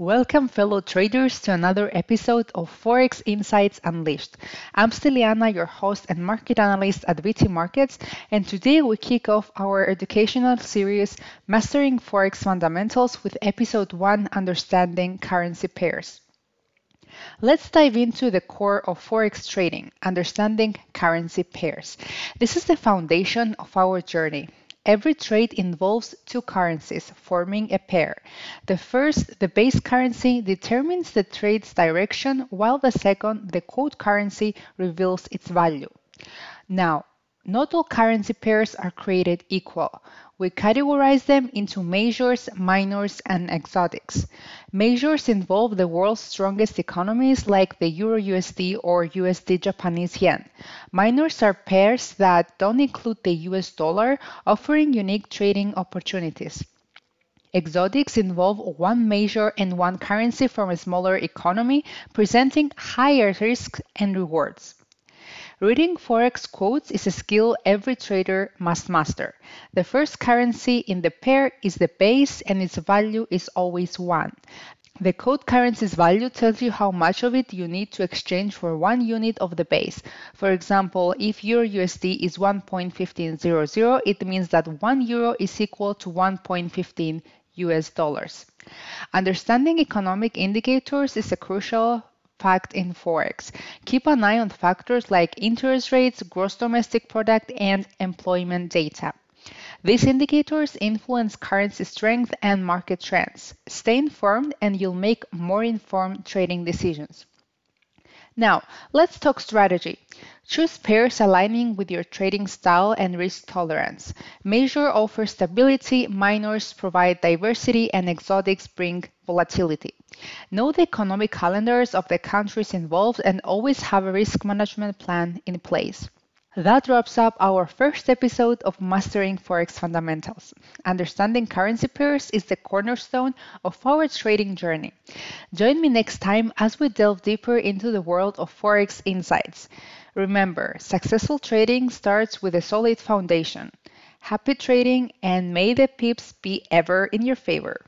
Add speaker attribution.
Speaker 1: Welcome, fellow traders, to another episode of Forex Insights Unleashed. I'm Steliana, your host and market analyst at VT Markets, and today we kick off our educational series, Mastering Forex Fundamentals, with episode 1 Understanding Currency Pairs. Let's dive into the core of Forex trading, understanding currency pairs. This is the foundation of our journey. Every trade involves two currencies forming a pair. The first, the base currency, determines the trade's direction, while the second, the quote currency, reveals its value. Now, not all currency pairs are created equal. We categorize them into majors, minors, and exotics. Majors involve the world's strongest economies like the Euro USD or USD Japanese yen. Minors are pairs that don't include the US dollar, offering unique trading opportunities. Exotics involve one major and one currency from a smaller economy, presenting higher risks and rewards. Reading Forex quotes is a skill every trader must master. The first currency in the pair is the base and its value is always 1. The quote currency's value tells you how much of it you need to exchange for one unit of the base. For example, if Euro USD is 1.1500, it means that 1 euro is equal to 1.15 US dollars. Understanding economic indicators is a crucial in Forex. Keep an eye on factors like interest rates, gross domestic product, and employment data. These indicators influence currency strength and market trends. Stay informed and you'll make more informed trading decisions. Now, let's talk strategy. Choose pairs aligning with your trading style and risk tolerance. Major offers stability, minors provide diversity, and exotics bring volatility. Know the economic calendars of the countries involved and always have a risk management plan in place. That wraps up our first episode of Mastering Forex Fundamentals. Understanding currency pairs is the cornerstone of our trading journey. Join me next time as we delve deeper into the world of Forex insights. Remember, successful trading starts with a solid foundation. Happy trading and may the pips be ever in your favor.